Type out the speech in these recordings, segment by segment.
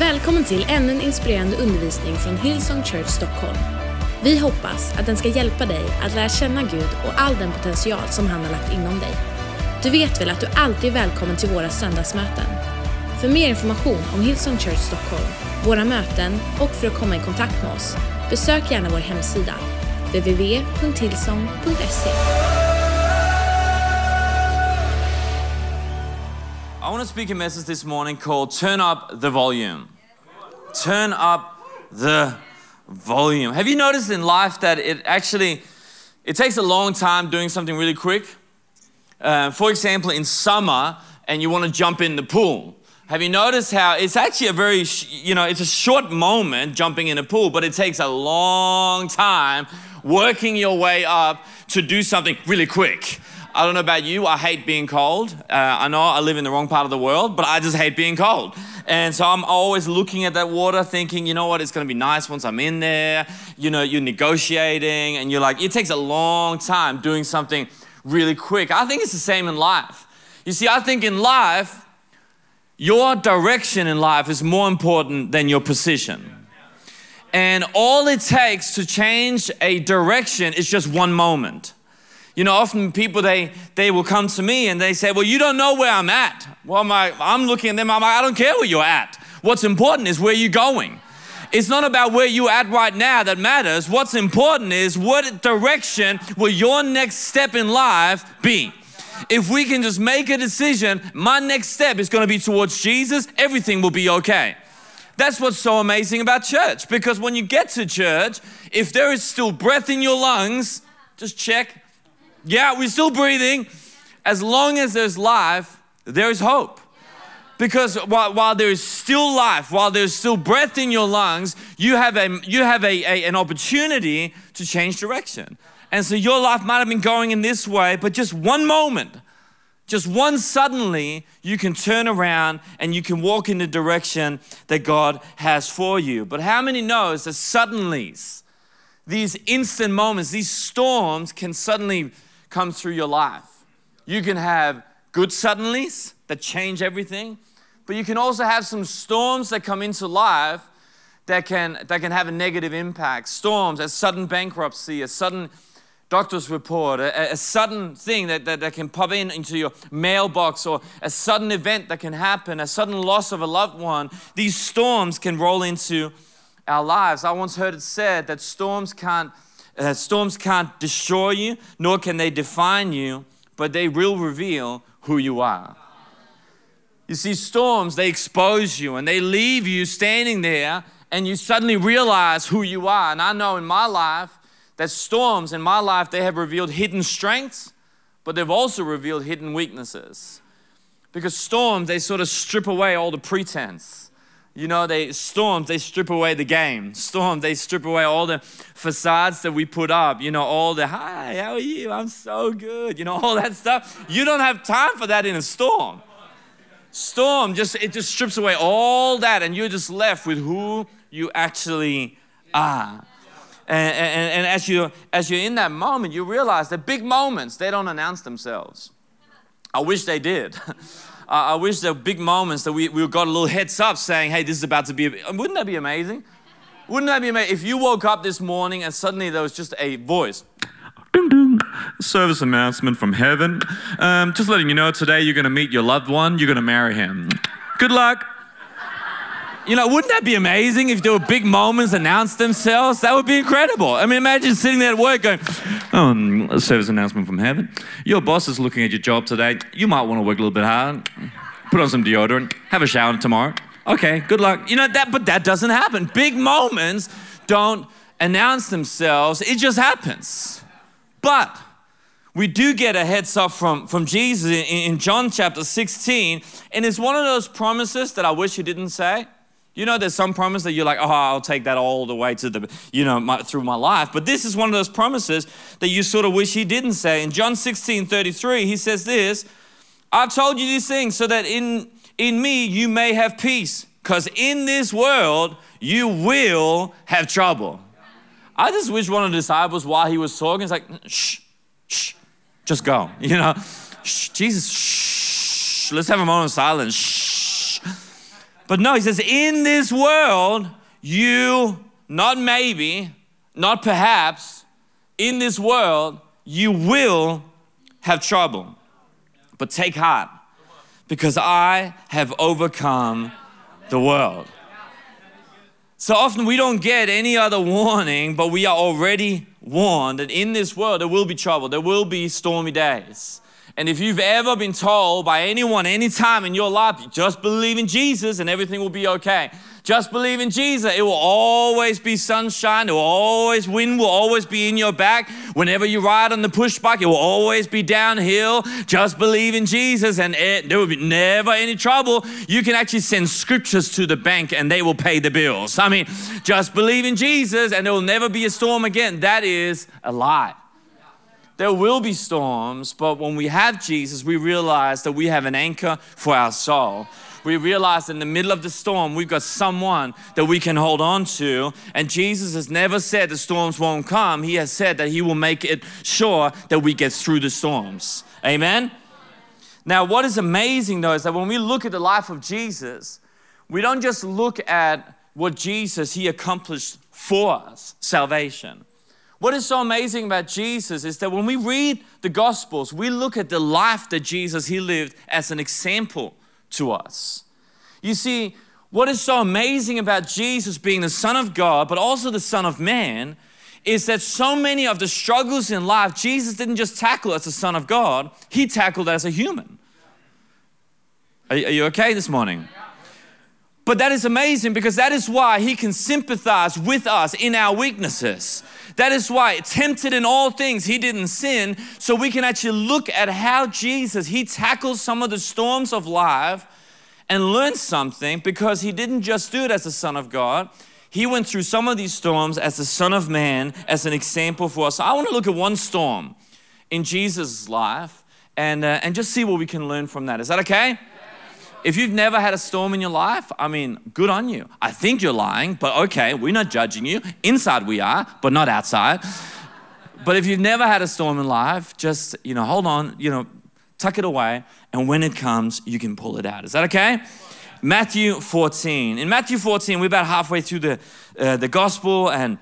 Välkommen till ännu en inspirerande undervisning från Hillsong Church Stockholm. Vi hoppas att den ska hjälpa dig att lära känna Gud och all den potential som han har lagt inom dig. Du vet väl att du alltid är välkommen till våra söndagsmöten? För mer information om Hillsong Church Stockholm, våra möten och för att komma i kontakt med oss, besök gärna vår hemsida, www.hillsong.se. want to speak a message this morning called Turn Up the Volume. Turn up the volume. Have you noticed in life that it actually it takes a long time doing something really quick? Uh, for example, in summer, and you want to jump in the pool. Have you noticed how it's actually a very, you know, it's a short moment jumping in a pool, but it takes a long time working your way up to do something really quick. I don't know about you, I hate being cold. Uh, I know I live in the wrong part of the world, but I just hate being cold. And so I'm always looking at that water thinking, you know what, it's gonna be nice once I'm in there. You know, you're negotiating and you're like, it takes a long time doing something really quick. I think it's the same in life. You see, I think in life, your direction in life is more important than your position. And all it takes to change a direction is just one moment. You know, often people they they will come to me and they say, "Well, you don't know where I'm at." Well, my, I'm looking at them. I'm like, I don't care where you're at. What's important is where you're going. It's not about where you're at right now that matters. What's important is what direction will your next step in life be. If we can just make a decision, my next step is going to be towards Jesus. Everything will be okay. That's what's so amazing about church because when you get to church, if there is still breath in your lungs, just check yeah, we're still breathing. As long as there's life, there is hope. Because while, while there is still life, while there's still breath in your lungs, you have, a, you have a, a, an opportunity to change direction. And so your life might have been going in this way, but just one moment, just one suddenly, you can turn around and you can walk in the direction that God has for you. But how many knows that suddenlies, these instant moments, these storms can suddenly come through your life. You can have good suddenlies that change everything, but you can also have some storms that come into life that can, that can have a negative impact. Storms, a sudden bankruptcy, a sudden doctor's report, a, a sudden thing that, that, that, can pop in into your mailbox, or a sudden event that can happen, a sudden loss of a loved one. These storms can roll into our lives. I once heard it said that storms can't uh, storms can't destroy you, nor can they define you, but they will reveal who you are. You see, storms, they expose you and they leave you standing there, and you suddenly realize who you are. And I know in my life that storms in my life, they have revealed hidden strengths, but they've also revealed hidden weaknesses. Because storms, they sort of strip away all the pretense you know, they storms, they strip away the game. Storms, they strip away all the facades that we put up. You know, all the hi, how are you? I'm so good. You know, all that stuff. You don't have time for that in a storm. Storm just it just strips away all that, and you're just left with who you actually are. And, and, and as you as you're in that moment, you realize that big moments they don't announce themselves. I wish they did. I wish there were big moments that we, we got a little heads up saying, hey, this is about to be, wouldn't that be amazing? Wouldn't that be amazing? If you woke up this morning and suddenly there was just a voice. Ding, ding. Service announcement from heaven. Um, just letting you know today you're going to meet your loved one, you're going to marry him. Good luck. You know, wouldn't that be amazing if there were big moments announce themselves? That would be incredible. I mean, imagine sitting there at work going, um, a service announcement from heaven. Your boss is looking at your job today. You might want to work a little bit hard. Put on some deodorant. Have a shower tomorrow. Okay, good luck. You know that, but that doesn't happen. Big moments don't announce themselves. It just happens. But we do get a heads up from, from Jesus in, in John chapter 16, and it's one of those promises that I wish he didn't say. You know, there's some promise that you're like, oh, I'll take that all the way to the, you know, my, through my life. But this is one of those promises that you sort of wish he didn't say. In John 16, 33, he says this, I've told you these things so that in, in me you may have peace. Because in this world you will have trouble. I just wish one of the disciples, while he was talking, is like, shh, shh, just go. You know, shh, Jesus, shh, let's have a moment of silence. Shh But no, he says, in this world, you, not maybe, not perhaps, in this world, you will have trouble. But take heart, because I have overcome the world. So often we don't get any other warning, but we are already warned that in this world there will be trouble, there will be stormy days. And if you've ever been told by anyone, anytime in your life, just believe in Jesus and everything will be okay. Just believe in Jesus. It will always be sunshine. It will always, wind will always be in your back. Whenever you ride on the push bike, it will always be downhill. Just believe in Jesus and it, there will be never any trouble. You can actually send scriptures to the bank and they will pay the bills. I mean, just believe in Jesus and there will never be a storm again. That is a lie. There will be storms, but when we have Jesus, we realize that we have an anchor for our soul we realize in the middle of the storm, we've got someone that we can hold on to. And Jesus has never said the storms won't come. He has said that He will make it sure that we get through the storms. Amen? Now, what is amazing though is that when we look at the life of Jesus, we don't just look at what Jesus He accomplished for us, salvation. What is so amazing about Jesus is that when we read the Gospels, we look at the life that Jesus He lived as an example to us. You see, what is so amazing about Jesus being the Son of God, but also the Son of Man, is that so many of the struggles in life, Jesus didn't just tackle as the Son of God, He tackled as a human. Are, you okay this morning? But that is amazing because that is why He can sympathize with us in our weaknesses. That is why, tempted in all things, he didn't sin. So we can actually look at how Jesus, he tackles some of the storms of life and learn something because he didn't just do it as the Son of God. He went through some of these storms as the Son of Man, as an example for us. I want to look at one storm in Jesus' life and, uh, and just see what we can learn from that. Is that okay? If you've never had a storm in your life, I mean, good on you. I think you're lying, but okay, we're not judging you. Inside we are, but not outside. But if you've never had a storm in life, just, you know, hold on, you know, tuck it away, and when it comes, you can pull it out. Is that okay? Matthew 14. In Matthew 14, we're about halfway through the, uh, the gospel, and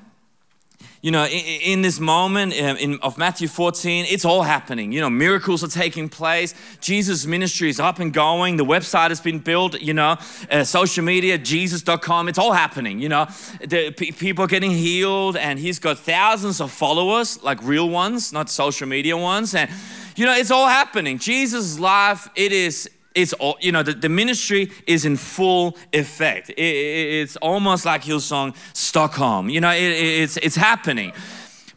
you know, in, in this moment uh, in, of Matthew 14, it's all happening. You know, miracles are taking place. Jesus' ministry is up and going. The website has been built, you know, uh, social media, jesus.com. It's all happening, you know. The p- people are getting healed, and he's got thousands of followers, like real ones, not social media ones. And, you know, it's all happening. Jesus' life, it is it's all, you know the, the ministry is in full effect. It, it, it's almost like Hillsong Stockholm. You know, it, it's it's happening.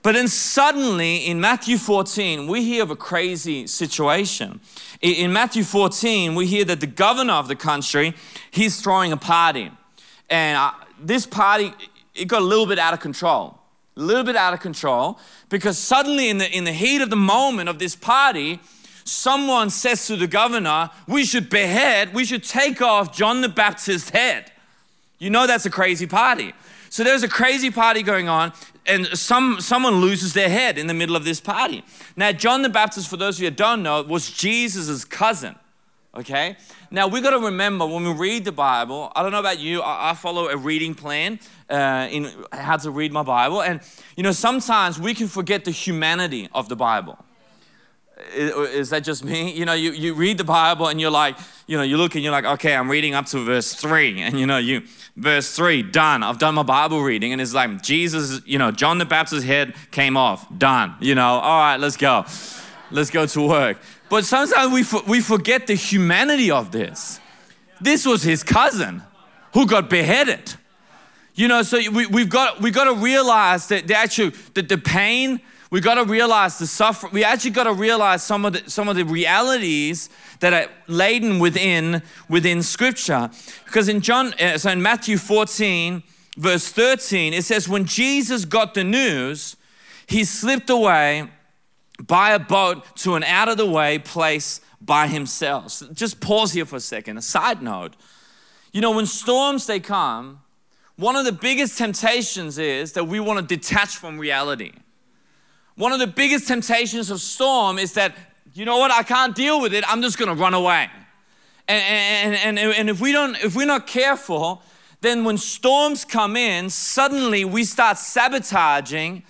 But then suddenly in Matthew 14, we hear of a crazy situation. In Matthew 14, we hear that the governor of the country, he's throwing a party. And uh, this party, it got a little bit out of control. A little bit out of control because suddenly in the, in the heat of the moment of this party, someone says to the governor, we should behead, we should take off John the Baptist's head. You know that's a crazy party. So there's a crazy party going on, and some, someone loses their head in the middle of this party. Now, John the Baptist, for those of you who don't know, was Jesus' cousin. Okay? Now, we got to remember when we read the Bible, I don't know about you, I, I follow a reading plan uh, in how to read my Bible. And, you know, sometimes we can forget the humanity of the Bible is that just me? You know, you, you read the Bible and you're like, you know, you look and you're like, okay, I'm reading up to verse three. And you know, you, verse three, done. I've done my Bible reading. And it's like, Jesus, you know, John the Baptist's head came off, done. You know, all right, let's go. Let's go to work. But sometimes we, we forget the humanity of this. This was his cousin who got beheaded. You know, so we, we've got, we've got to realize that the actual, that the pain, we got to realize the suffering. We actually got to realize some of the some of the realities that are laden within within Scripture. Because in John, uh, so in Matthew 14, verse 13, it says, when Jesus got the news, he slipped away by a boat to an out of the way place by himself. So just pause here for a second. A side note. You know, when storms they come, one of the biggest temptations is that we want to detach from reality. One of the biggest temptations of storm is that, you know what, I can't deal with it, I'm just gonna run away. And, and, and, and if, we don't, if we're not careful, then when storms come in, suddenly we start sabotaging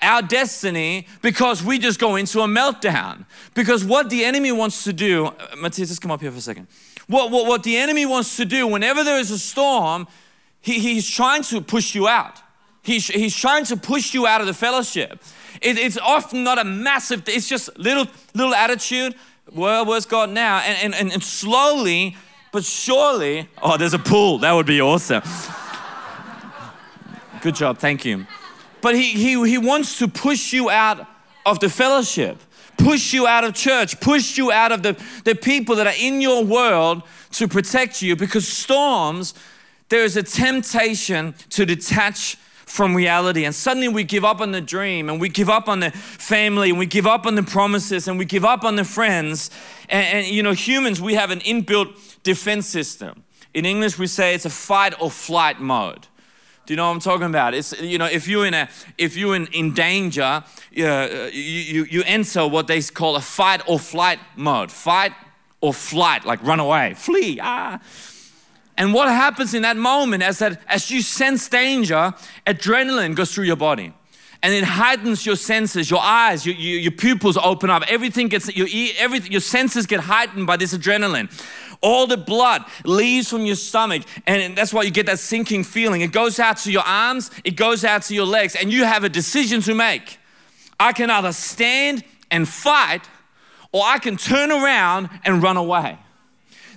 our destiny because we just go into a meltdown. Because what the enemy wants to do, uh, Matthias, just come up here for a second. What, what, what the enemy wants to do, whenever there is a storm, he, he's trying to push you out. He's, he's trying to push you out of the fellowship. It, it's often not a massive, it's just little, little attitude. Well, where's God now? And, and, and slowly, but surely, oh, there's a pool. That would be awesome. Good job. Thank you. But he, he, he wants to push you out of the fellowship, push you out of church, push you out of the, the people that are in your world to protect you because storms, there is a temptation to detach from reality. And suddenly we give up on the dream and we give up on the family and we give up on the promises and we give up on the friends. And, and, you know, humans, we have an inbuilt defense system. In English, we say it's a fight or flight mode. Do you know what I'm talking about? It's you know if you're in a if you're in, in danger, uh, you, you you enter what they call a fight or flight mode. Fight or flight, like run away, flee. Ah. And what happens in that moment as that as you sense danger, adrenaline goes through your body. And it heightens your senses, your eyes, your, your, your pupils open up. Everything gets your everything, your senses get heightened by this adrenaline all the blood leaves from your stomach, and that's why you get that sinking feeling. It goes out to your arms, it goes out to your legs, and you have a decision to make. I can either stand and fight, or I can turn around and run away.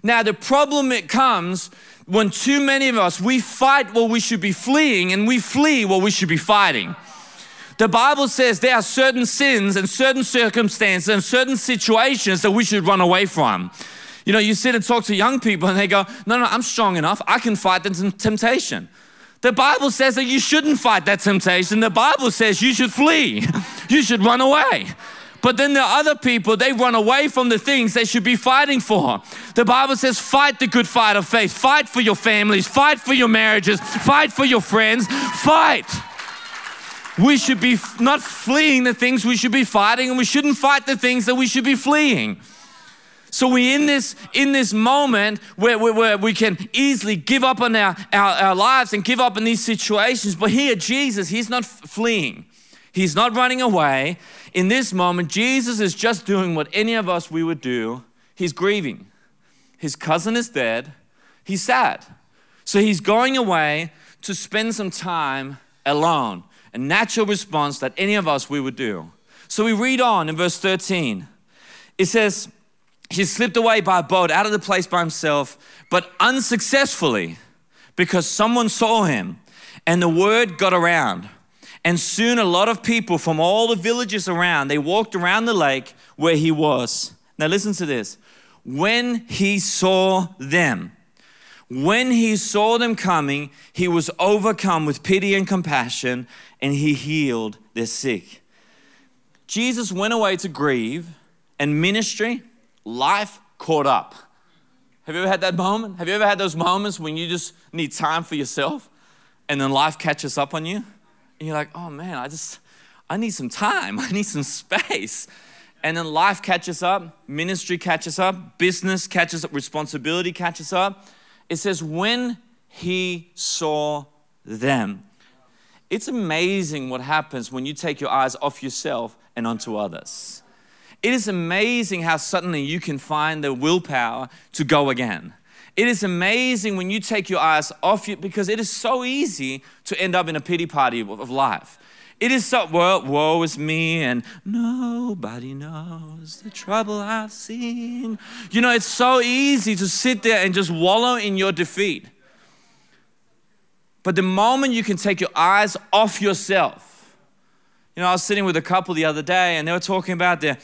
Now, the problem it comes when too many of us we fight while we should be fleeing, and we flee while we should be fighting. The Bible says there are certain sins and certain circumstances and certain situations that we should run away from. You know, you sit and talk to young people and they go, No, no, I'm strong enough. I can fight the temptation. The Bible says that you shouldn't fight that temptation. The Bible says you should flee, you should run away. But then are other people, they run away from the things they should be fighting for. The Bible says, fight the good fight of faith, fight for your families, fight for your marriages, fight for your friends, fight. We should be not fleeing the things we should be fighting, and we shouldn't fight the things that we should be fleeing. So we in this in this moment where, where, where, we can easily give up on our, our, our lives and give up in these situations. But here, Jesus, he's not fleeing. He's not running away. In this moment, Jesus is just doing what any of us we would do. He's grieving. His cousin is dead. He's sad. So he's going away to spend some time alone. A natural response that any of us we would do. So we read on in verse 13. It says, he slipped away by boat out of the place by himself, but unsuccessfully because someone saw him and the word got around. And soon a lot of people from all the villages around, they walked around the lake where he was. Now listen to this. When he saw them, when he saw them coming, he was overcome with pity and compassion and he healed their sick. Jesus went away to grieve and ministry life caught up. Have you ever had that moment? Have you ever had those moments when you just need time for yourself and then life catches up on you? And you're like, oh man, I just, I need some time, I need some space. And then life catches up, ministry catches up, business catches up, responsibility catches up. It says, when he saw them. It's amazing what happens when you take your eyes off yourself and onto others. It is amazing how suddenly you can find the willpower to go again. It is amazing when you take your eyes off you because it is so easy to end up in a pity party of life. It is so, well, woe is me, and nobody knows the trouble I've seen. You know, it's so easy to sit there and just wallow in your defeat. But the moment you can take your eyes off yourself, you know, I was sitting with a couple the other day and they were talking about their,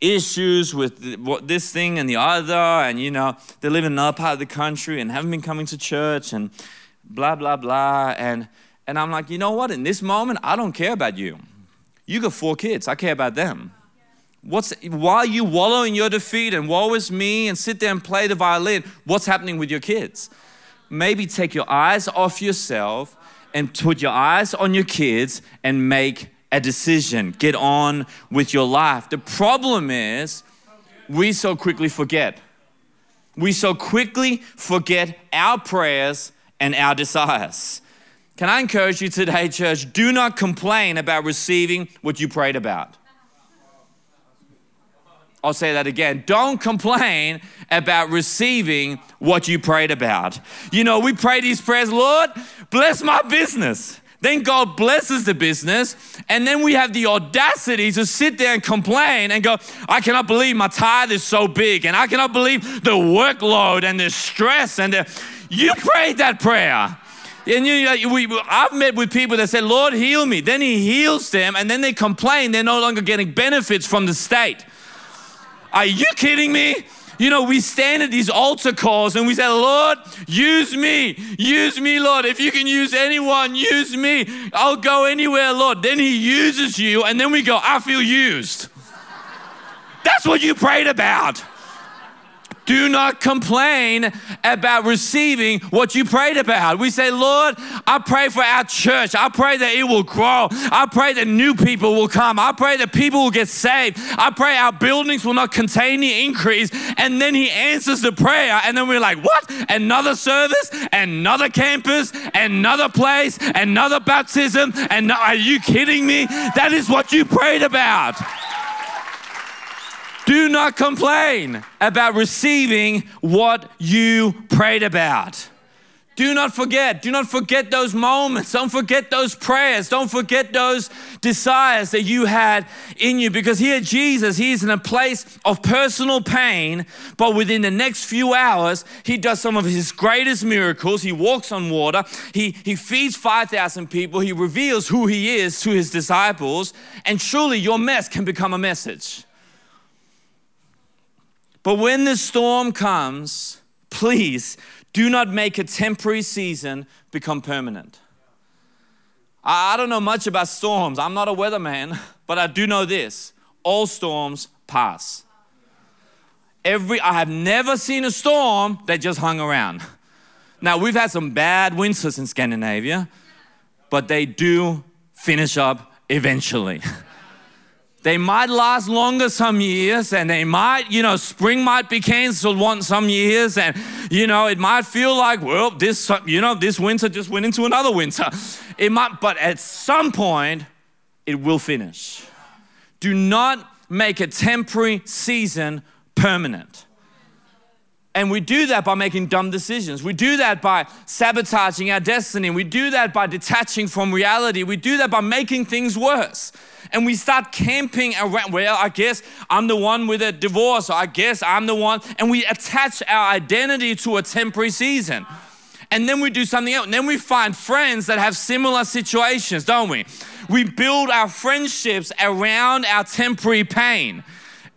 issues with what this thing and the other, and you know, they live in another part of the country and haven't been coming to church and blah, blah, blah. And, and I'm like, you know what? In this moment, I don't care about you. You got four kids, I care about them. What's while you wallow in your defeat and woe is me and sit there and play the violin, what's happening with your kids? Maybe take your eyes off yourself and put your eyes on your kids and make a decision, get on with your life. The problem is, we so quickly forget. we so quickly forget our prayers and our desires. Can I encourage you today, church? Do not complain about receiving what you prayed about. I'll say that again. Don't complain about receiving what you prayed about. You know, we pray these prayers, Lord, bless my business. Then God blesses the business, and then we have the audacity to sit there and complain and go, I cannot believe my tithe is so big, and I cannot believe the workload and the stress and the. You prayed that prayer. And you, we, I've met with people that said, Lord, heal me. Then He heals them, and then they complain they're no longer getting benefits from the state. Are you kidding me? You know, we stand at these altar calls and we say, Lord, use me, use me, Lord. If you can use anyone, use me. I'll go anywhere, Lord. Then He uses you, and then we go, I feel used. That's what you prayed about. Do not complain about receiving what you prayed about. We say, Lord, I pray for our church. I pray that it will grow. I pray that new people will come. I pray that people will get saved. I pray our buildings will not contain the increase. And then He answers the prayer. And then we're like, what? Another service? Another campus? Another place? Another baptism? And are you kidding me? That is what you prayed about. Do not complain about receiving what you prayed about. Do not forget. Do not forget those moments. Don't forget those prayers. Don't forget those desires that you had in you. Because here, Jesus, He is in a place of personal pain, but within the next few hours, He does some of His greatest miracles. He walks on water, He, he feeds 5,000 people, He reveals who He is to His disciples, and truly, your mess can become a message. But when the storm comes, please do not make a temporary season become permanent. I don't know much about storms. I'm not a weatherman, but I do know this all storms pass. Every, I have never seen a storm that just hung around. Now, we've had some bad winters in Scandinavia, but they do finish up eventually. They might last longer some years, and they might, you know, spring might be canceled once some years, and you know, it might feel like, well, this, you know, this winter just went into another winter. It might, but at some point, it will finish. Do not make a temporary season permanent. And we do that by making dumb decisions. We do that by sabotaging our destiny. We do that by detaching from reality. We do that by making things worse and we start camping around. Well, I guess I'm the one with a divorce, or I guess I'm the one, and we attach our identity to a temporary season. And then we do something else. And then we find friends that have similar situations, don't we? We build our friendships around our temporary pain.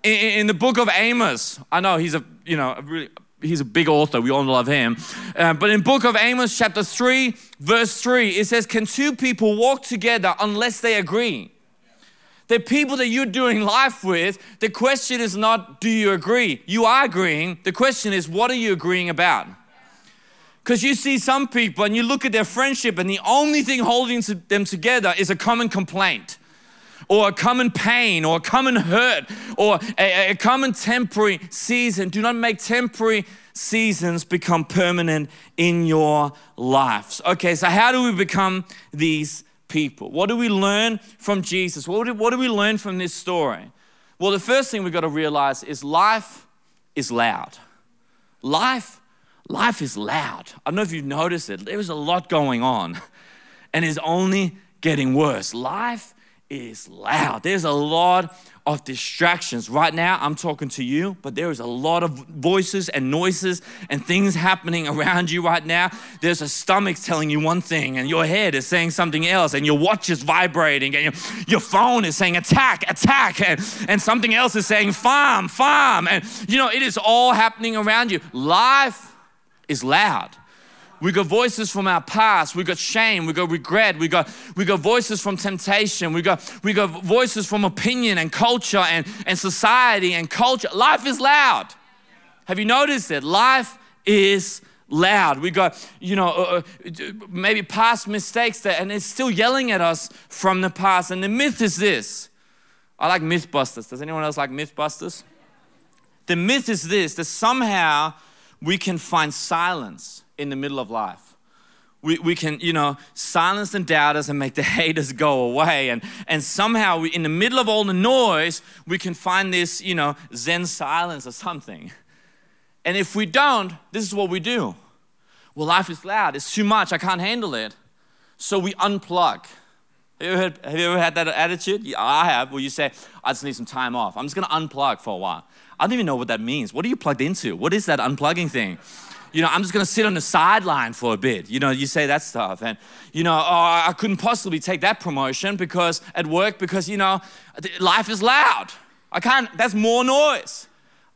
In, in the book of Amos, I know he's a, you know, a really, he's a big author. We all love him. Uh, but in book of Amos, chapter 3, verse 3, it says, Can two people walk together unless they agree? The people that you're doing life with, the question is not, do you agree? You are agreeing. The question is, what are you agreeing about? Because you see some people and you look at their friendship, and the only thing holding them together is a common complaint, or a common pain, or a common hurt, or a, a common temporary season. Do not make temporary seasons become permanent in your lives. Okay, so how do we become these people? What do we learn from Jesus? What do, what do we learn from this story? Well, the first thing we've got to realize is life is loud. Life, life is loud. I don't know if you've noticed it. There is a lot going on, and it's only getting worse. Life is loud. There's a lot of distractions. Right now, I'm talking to you, but there is a lot of voices and noises and things happening around you right now. There's a stomach telling you one thing, and your head is saying something else, and your watch is vibrating, and your, your phone is saying attack, attack, and, and something else is saying farm, farm. And you know, it is all happening around you. Life is loud. We got voices from our past. We got shame. We got regret. We got, we got voices from temptation. We got, we got voices from opinion and culture and, and society and culture. Life is loud. Have you noticed it? Life is loud. We got, you know, uh, uh, maybe past mistakes that, and it's still yelling at us from the past. And the myth is this I like Mythbusters. Does anyone else like Mythbusters? The myth is this that somehow we can find silence in the middle of life. We, we can, you know, silence the doubters and make the haters go away. And, and somehow, we, in the middle of all the noise, we can find this, you know, Zen silence or something. And if we don't, this is what we do. Well, life is loud, it's too much, I can't handle it. So we unplug. Have you, ever, have you ever had that attitude? Yeah, I have, where you say, I just need some time off. I'm just gonna unplug for a while. I don't even know what that means. What are you plugged into? What is that unplugging thing? You know, I'm just gonna sit on the sideline for a bit. You know, you say that stuff. And, you know, oh, I couldn't possibly take that promotion because at work, because, you know, life is loud. I can't, that's more noise.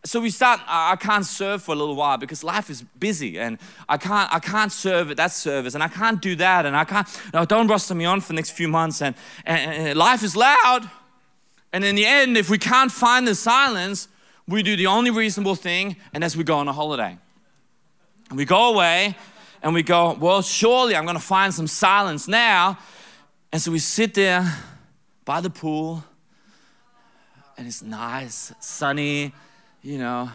So we start, I can't serve for a little while because life is busy and I can't, I can't serve at that service and I can't do that and I can't, no, don't roster me on for the next few months and, and, and life is loud. And in the end, if we can't find the silence, we do the only reasonable thing and that's we go on a holiday. And we go away and we go, well, surely I'm going to find some silence now. And so we sit there by the pool and it's nice, sunny, you know,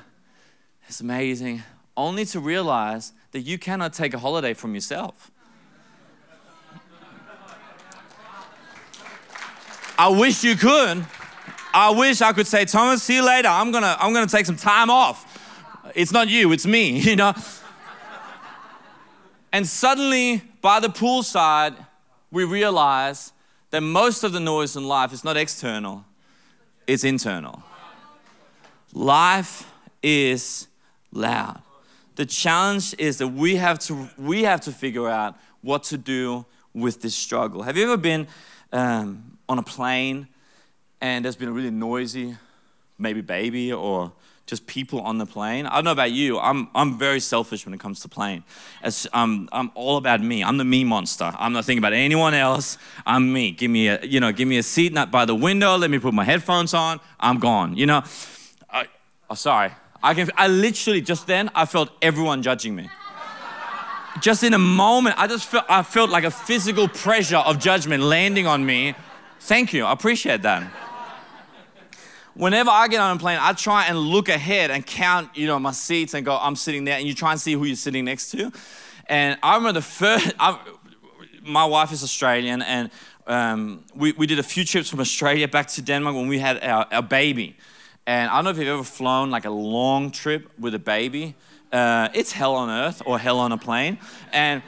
it's amazing, only to realize that you cannot take a holiday from yourself. I wish you could. I wish I could say, Thomas, see you later. I'm gonna, I'm gonna take some time off. It's not you, it's me, you know. And suddenly, by the poolside, we realize that most of the noise in life is not external, it's internal. Life is loud. The challenge is that we have to, we have to figure out what to do with this struggle. Have you ever been um, on a plane and there's been a really noisy, maybe baby or just people on the plane. I don't know about you. I'm, I'm very selfish when it comes to plane. As, um, I'm all about me. I'm the me monster. I'm not thinking about anyone else. I'm me. Give me a, you know, give me a seat not by the window. Let me put my headphones on. I'm gone. You know, I, oh, sorry. I can. I literally just then I felt everyone judging me. Just in a moment, I just felt I felt like a physical pressure of judgment landing on me. Thank you. I appreciate that whenever I get on a plane, I try and look ahead and count, you know, my seats and go, I'm sitting there, and you try and see who you're sitting next to. And I remember the first, I, my wife is Australian, and um, we, we did a few trips from Australia back to Denmark when we had our, our baby. And I don't know if you've ever flown like a long trip with a baby. Uh, it's hell on earth or hell on a plane. And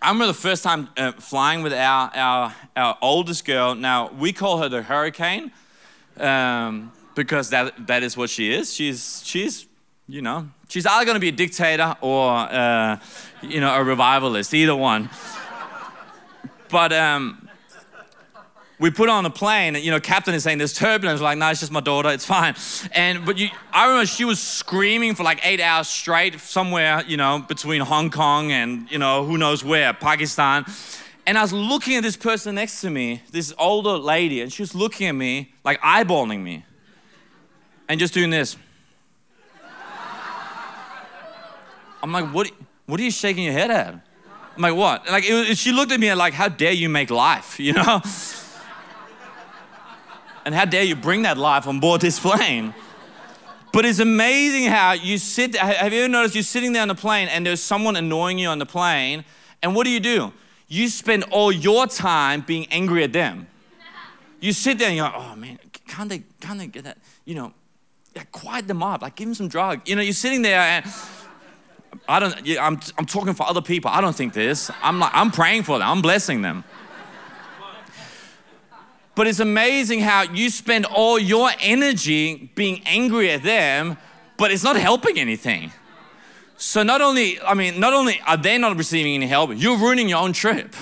I remember the first time uh, flying with our, our, our oldest girl. Now, we call her the hurricane um, because that, that is what she is. She's, she's, you know, she's either going to be a dictator or, uh, you know, a revivalist, either one. But um, we put on a plane, and, you know, captain is saying there's turbulence. We're like, no, it's just my daughter, it's fine. And, but you, I remember she was screaming for like eight hours straight somewhere, you know, between Hong Kong and, you know, who knows where, Pakistan. And I was looking at this person next to me, this older lady, and she was looking at me, like eyeballing me, and just doing this. I'm like, what, what are you shaking your head at? I'm like, what? Like, it, she looked at me like, how dare you make life, you know? and how dare you bring that life on board this plane? But it's amazing how you sit, have you ever noticed you're sitting there on the plane and there's someone annoying you on the plane, and what do you do? You spend all your time being angry at them. You sit there and you're like, oh man, can't they, can't they get that? You know, yeah, quiet them up, like give them some drug. You know, you're sitting there and I don't, I'm, I'm talking for other people. I don't think this. I'm like, I'm praying for them, I'm blessing them. But it's amazing how you spend all your energy being angry at them, but it's not helping anything. So not only, I mean, not only are they not receiving any help, you're ruining your own trip.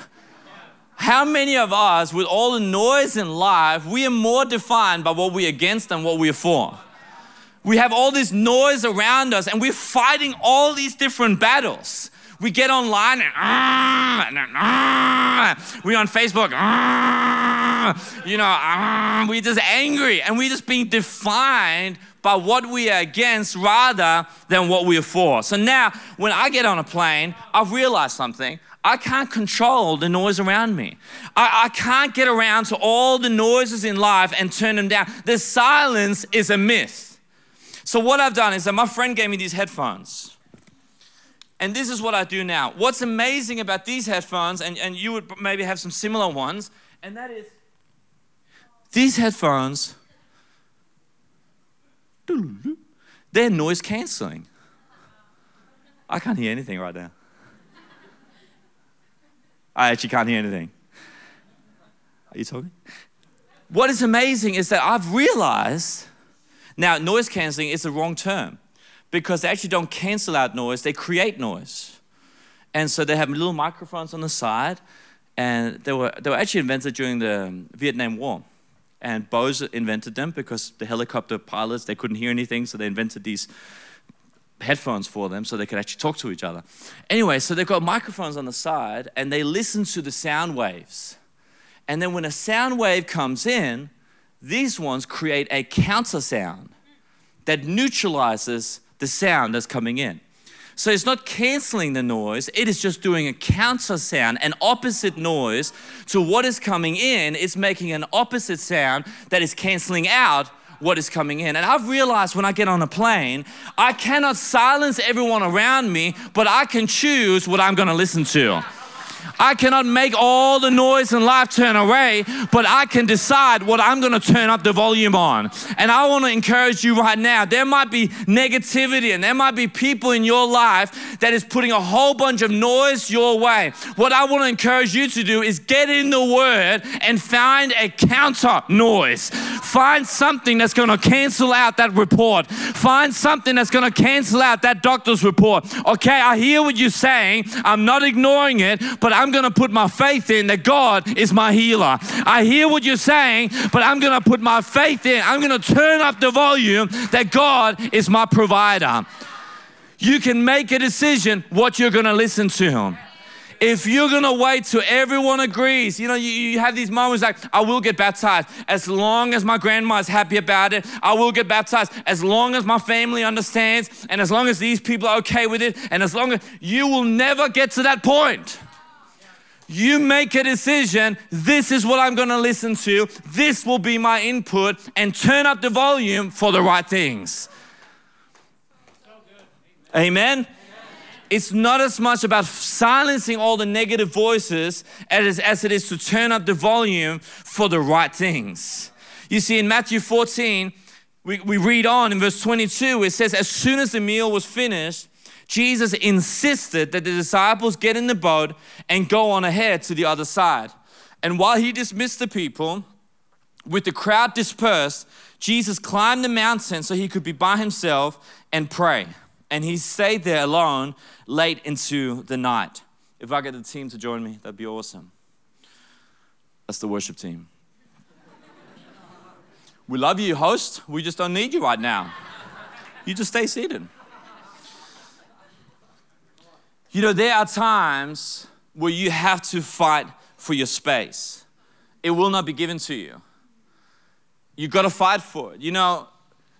How many of us, with all the noise in life, we are more defined by what we're against than what we're for? We have all this noise around us and we're fighting all these different battles. We get online and, ah, ah. we're on Facebook, ah, you know, we're just angry and we're just being defined by what we are against rather than what we are for. So now, when I get on a plane, I've realized something. I can't control the noise around me. I, I, can't get around to all the noises in life and turn them down. The silence is a myth. So, what I've done is that my friend gave me these headphones. And this is what I do now. What's amazing about these headphones, and, and you would maybe have some similar ones, and that is these headphones, they're noise canceling. I can't hear anything right now. I actually can't hear anything. Are you talking? What is amazing is that I've realized now, noise canceling is the wrong term because they actually don't cancel out noise, they create noise. And so they have little microphones on the side, and they were, they were actually invented during the um, Vietnam War. And Bose invented them because the helicopter pilots, they couldn't hear anything, so they invented these headphones for them so they could actually talk to each other. Anyway, so they've got microphones on the side, and they listen to the sound waves. And then when a sound wave comes in, these ones create a counter sound that neutralizes the sound that's coming in. So it's not canceling the noise, it is just doing a counter sound, an opposite noise to what is coming in. It's making an opposite sound that is canceling out what is coming in. And I've realized when I get on a plane, I cannot silence everyone around me, but I can choose what I'm gonna listen to. I cannot make all the noise in life turn away, but I can decide what I'm going to turn up the volume on. And I want to encourage you right now. There might be negativity and there might be people in your life that is putting a whole bunch of noise your way. What I want to encourage you to do is get in the word and find a counter noise. Find something that's going to cancel out that report. Find something that's going to cancel out that doctor's report. Okay, I hear what you're saying. I'm not ignoring it, but I'm going to put my faith in that God is my healer. I hear what you're saying, but I'm going to put my faith in. I'm going to turn up the volume that God is my provider. You can make a decision what you're going to listen to if you're gonna wait till everyone agrees, you know, you, you, have these moments like, I will get baptized as long as my grandma is happy about it. I will get baptized as long as my family understands and as long as these people are okay with it. And as long as you will never get to that point you make a decision this is what I'm going to listen to, this will be my input, and turn up the volume for the right things. Amen? It's not as much about silencing all the negative voices as, as it is to turn up the volume for the right things. You see, in Matthew 14, we, we read on in verse 22, it says, As soon as the meal was finished, Jesus insisted that the disciples get in the boat and go on ahead to the other side. And while he dismissed the people, with the crowd dispersed, Jesus climbed the mountain so he could be by himself and pray. And he stayed there alone late into the night. If I get the team to join me, that'd be awesome. That's the worship team. We love you, host. We just don't need you right now. You just stay seated. You know, there are times where you have to fight for your space. It will not be given to you. You've got to fight for it. You know,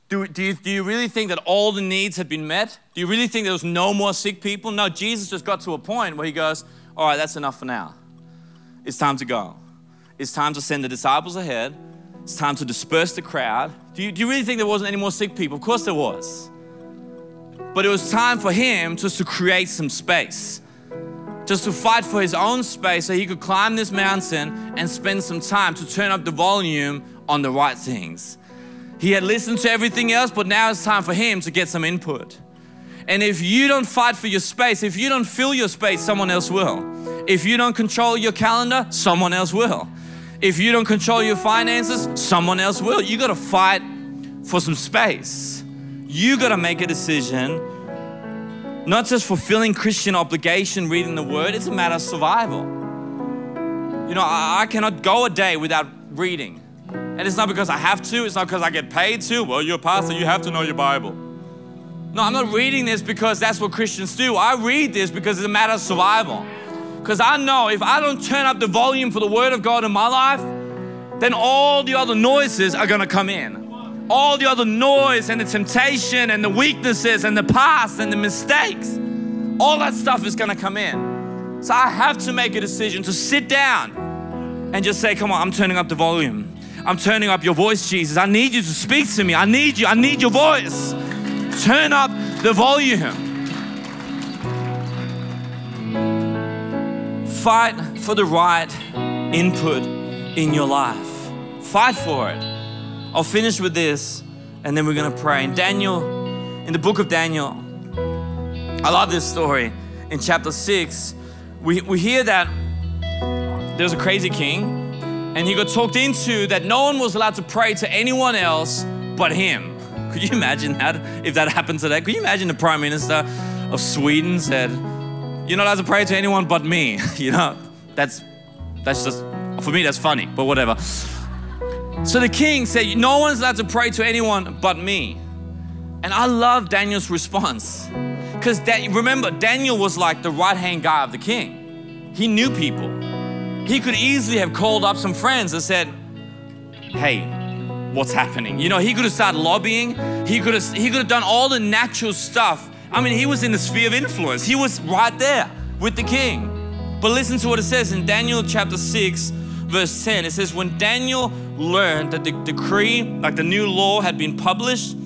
do, do, you, do you really think that all the needs have been met? Do you really think there was no more sick people? No, Jesus just got to a point where he goes, All right, that's enough for now. It's time to go. It's time to send the disciples ahead. It's time to disperse the crowd. Do you, do you really think there wasn't any more sick people? Of course there was. But it was time for him just to create some space, just to fight for his own space so he could climb this mountain and spend some time to turn up the volume on the right things. He had listened to everything else, but now it's time for him to get some input. And if you don't fight for your space, if you don't fill your space, someone else will. If you don't control your calendar, someone else will. If you don't control your finances, someone else will. You gotta fight for some space. You got to make a decision, not just fulfilling Christian obligation, reading the word, it's a matter of survival. You know, I, I cannot go a day without reading. And it's not because I have to, it's not because I get paid to. Well, you're a pastor, you have to know your Bible. No, I'm not reading this because that's what Christians do. I read this because it's a matter of survival. Because I know if I don't turn up the volume for the Word of God in my life, then all the other noises are going to come in all the other noise and the temptation and the weaknesses and the past and the mistakes, all that stuff is gonna come in. So I have to make a decision to sit down and just say, Come on, I'm turning up the volume. I'm turning up your voice, Jesus. I need you to speak to me. I need you. I need your voice. turn up the volume. Fight for the right input in your life. Fight for it. I'll finish with this and then we're going to pray. In Daniel, in the book of Daniel, I love this story. In chapter 6, we, we hear that there's a crazy king and he got talked into that no one was allowed to pray to anyone else but him. Could you imagine that if that happened today? Could you imagine the prime minister of Sweden said, You're not allowed to pray to anyone but me? you know, that's that's just for me that's funny, but whatever. So the king said, No one's allowed to pray to anyone but me. And I love Daniel's response. Because remember, Daniel was like the right hand guy of the king. He knew people. He could easily have called up some friends and said, Hey, what's happening? You know, he could have started lobbying. He could have, he could have done all the natural stuff. I mean, he was in the sphere of influence. He was right there with the king. But listen to what it says in Daniel chapter 6, verse 10. It says, When Daniel learned that the decree, like the new law, had been published,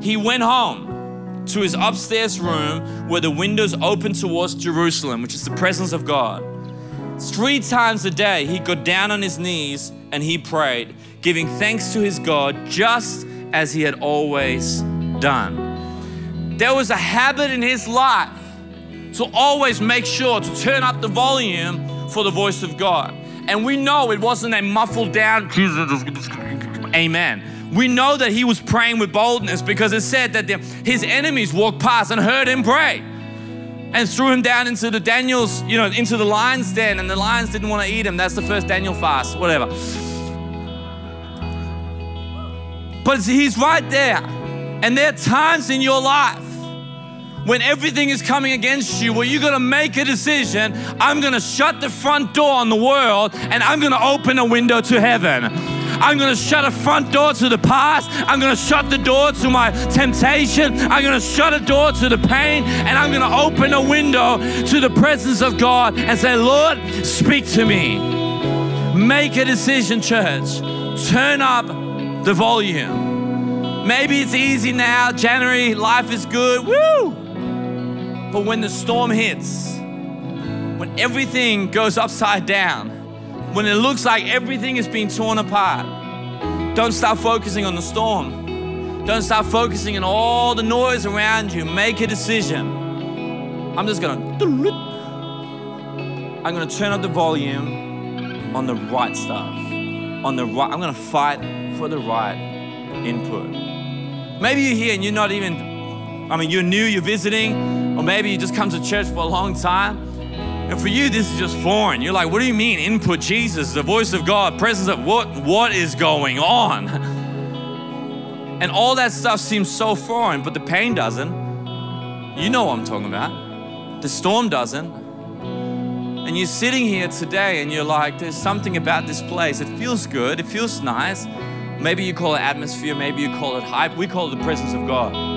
he went home to his upstairs room where the windows open towards Jerusalem, which is the presence of God. Three times a day, he got down on his knees and he prayed, giving thanks to his God just as he had always done. There was a habit in his life to always make sure to turn up the volume for the voice of God. And we know it wasn't a muffled down, Jesus, amen. We know that he was praying with boldness because it said that the, his enemies walked past and heard him pray and threw him down into the Daniel's, you know, into the lion's den, and the lions didn't want to eat him. That's the first Daniel fast, whatever. But he's right there. And there are times in your life when everything is coming against you, where you're gonna make a decision I'm gonna shut the front door on the world and I'm gonna open a window to heaven. I'm going to shut a front door to the past. I'm going to shut the door to my temptation. I'm going to shut a door to the pain. And I'm going to open a window to the presence of God and say, Lord, speak to me. Make a decision, church. Turn up the volume. Maybe it's easy now. January, life is good. Woo! But when the storm hits, when everything goes upside down, when it looks like everything is being torn apart, don't start focusing on the storm. Don't start focusing on all the noise around you. Make a decision. I'm just gonna, I'm gonna turn up the volume on the right stuff. On the right, I'm gonna fight for the right input. Maybe you're here and you're not even, I mean, you're new, you're visiting, or maybe you just come to church for a long time and for you, this is just foreign. You're like, what do you mean? Input Jesus, the voice of God, presence of what what is going on? And all that stuff seems so foreign, but the pain doesn't. You know what I'm talking about. The storm doesn't. And you're sitting here today and you're like, there's something about this place. It feels good, it feels nice. Maybe you call it atmosphere, maybe you call it hype. We call it the presence of God.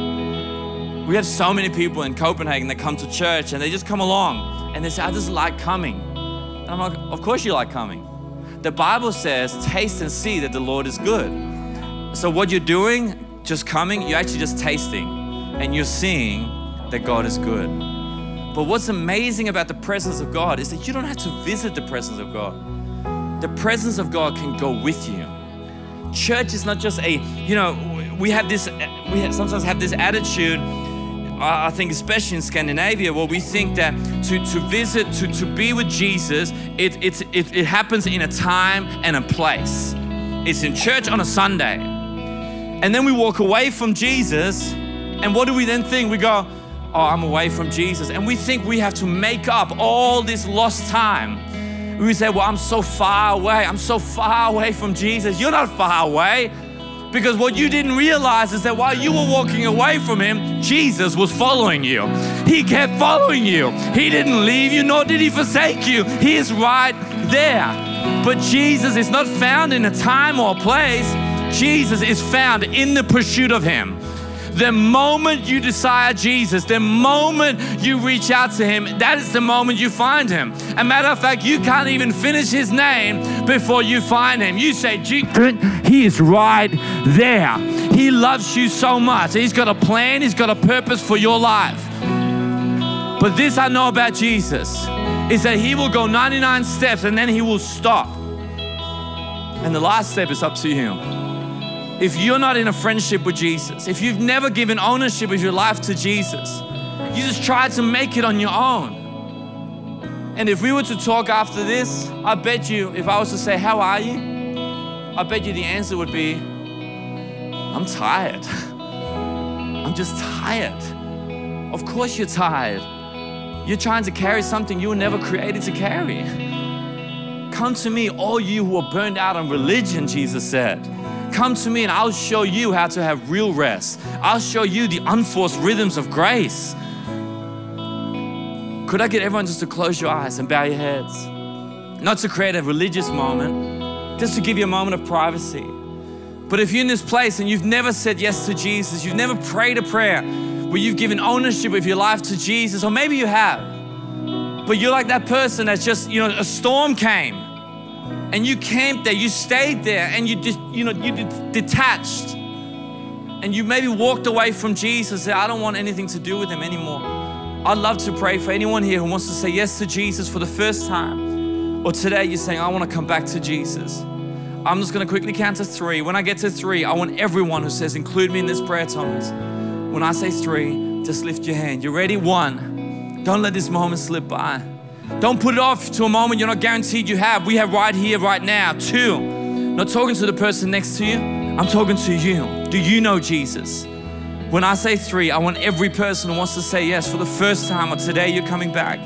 We have so many people in Copenhagen that come to church and they just come along and they say, I just like coming. And I'm like, Of course you like coming. The Bible says, Taste and see that the Lord is good. So, what you're doing, just coming, you're actually just tasting and you're seeing that God is good. But what's amazing about the presence of God is that you don't have to visit the presence of God. The presence of God can go with you. Church is not just a, you know, we have this, we sometimes have this attitude I think especially in Scandinavia, where we think that to, to visit, to, to be with Jesus, it, it, it, it happens in a time and a place. It's in church on a Sunday. And then we walk away from Jesus, and what do we then think? We go, Oh, I'm away from Jesus. And we think we have to make up all this lost time. We say, Well, I'm so far away. I'm so far away from Jesus. You're not far away. Because what you didn't realize is that while you were walking away from Him, Jesus was following you. He kept following you. He didn't leave you, nor did He forsake you. He is right there. But Jesus is not found in a time or a place, Jesus is found in the pursuit of Him. The moment you desire Jesus, the moment you reach out to Him, that is the moment you find Him. A matter of fact, you can't even finish His name before you find Him. You say, He is right there. He loves you so much. He's got a plan, He's got a purpose for your life. But this I know about Jesus is that He will go 99 steps and then He will stop. And the last step is up to you. If you're not in a friendship with Jesus, if you've never given ownership of your life to Jesus, you just tried to make it on your own. And if we were to talk after this, I bet you, if I was to say, How are you? I bet you the answer would be, I'm tired. I'm just tired. Of course, you're tired. You're trying to carry something you were never created to carry. Come to me, all you who are burned out on religion, Jesus said. Come to me and I'll show you how to have real rest. I'll show you the unforced rhythms of grace. Could I get everyone just to close your eyes and bow your heads? Not to create a religious moment, just to give you a moment of privacy. But if you're in this place and you've never said yes to Jesus, you've never prayed a prayer where you've given ownership of your life to Jesus, or maybe you have, but you're like that person that's just, you know, a storm came and you camped there, you stayed there, and you just, you know, you detached. And you maybe walked away from Jesus, said, I don't want anything to do with him anymore. I'd love to pray for anyone here who wants to say yes to Jesus for the first time. Or today you're saying, I want to come back to Jesus. I'm just going to quickly count to three. When I get to three, I want everyone who says, include me in this prayer, Thomas. When I say three, just lift your hand. You ready? One. Don't let this moment slip by. Don't put it off to a moment you're not guaranteed you have. We have right here, right now. Two. Not talking to the person next to you, I'm talking to you. Do you know Jesus? When I say three, I want every person who wants to say yes for the first time or today you're coming back.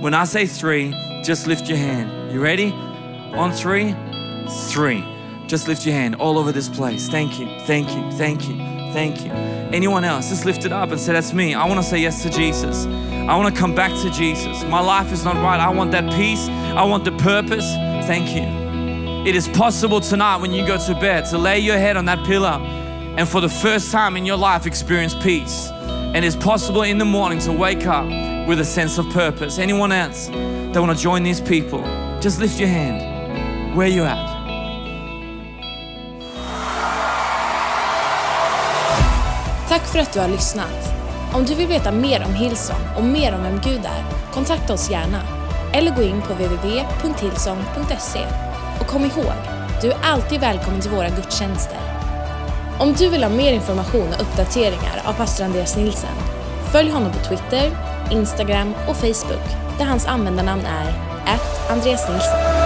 When I say three, just lift your hand. You ready? On three, three. Just lift your hand all over this place. Thank you, thank you, thank you, thank you. Anyone else, just lift it up and say, That's me. I want to say yes to Jesus. I want to come back to Jesus. My life is not right. I want that peace. I want the purpose. Thank you. It is possible tonight when you go to bed to lay your head on that pillow and for the first time in your life experience peace. And it's possible in the morning to wake up with a sense of purpose. Anyone else that want to join these people, just lift your hand. Where you at? Tack för att du har lyssnat. Om du vill veta mer om Hillsong och mer om vem Gud är, kontakta oss gärna. Eller gå in på www.hillsong.se. Och kom ihåg, du är alltid välkommen till våra gudstjänster. Om du vill ha mer information och uppdateringar av pastor Andreas Nilsen, följ honom på Twitter, Instagram och Facebook där hans användarnamn är Andreas Nilsson.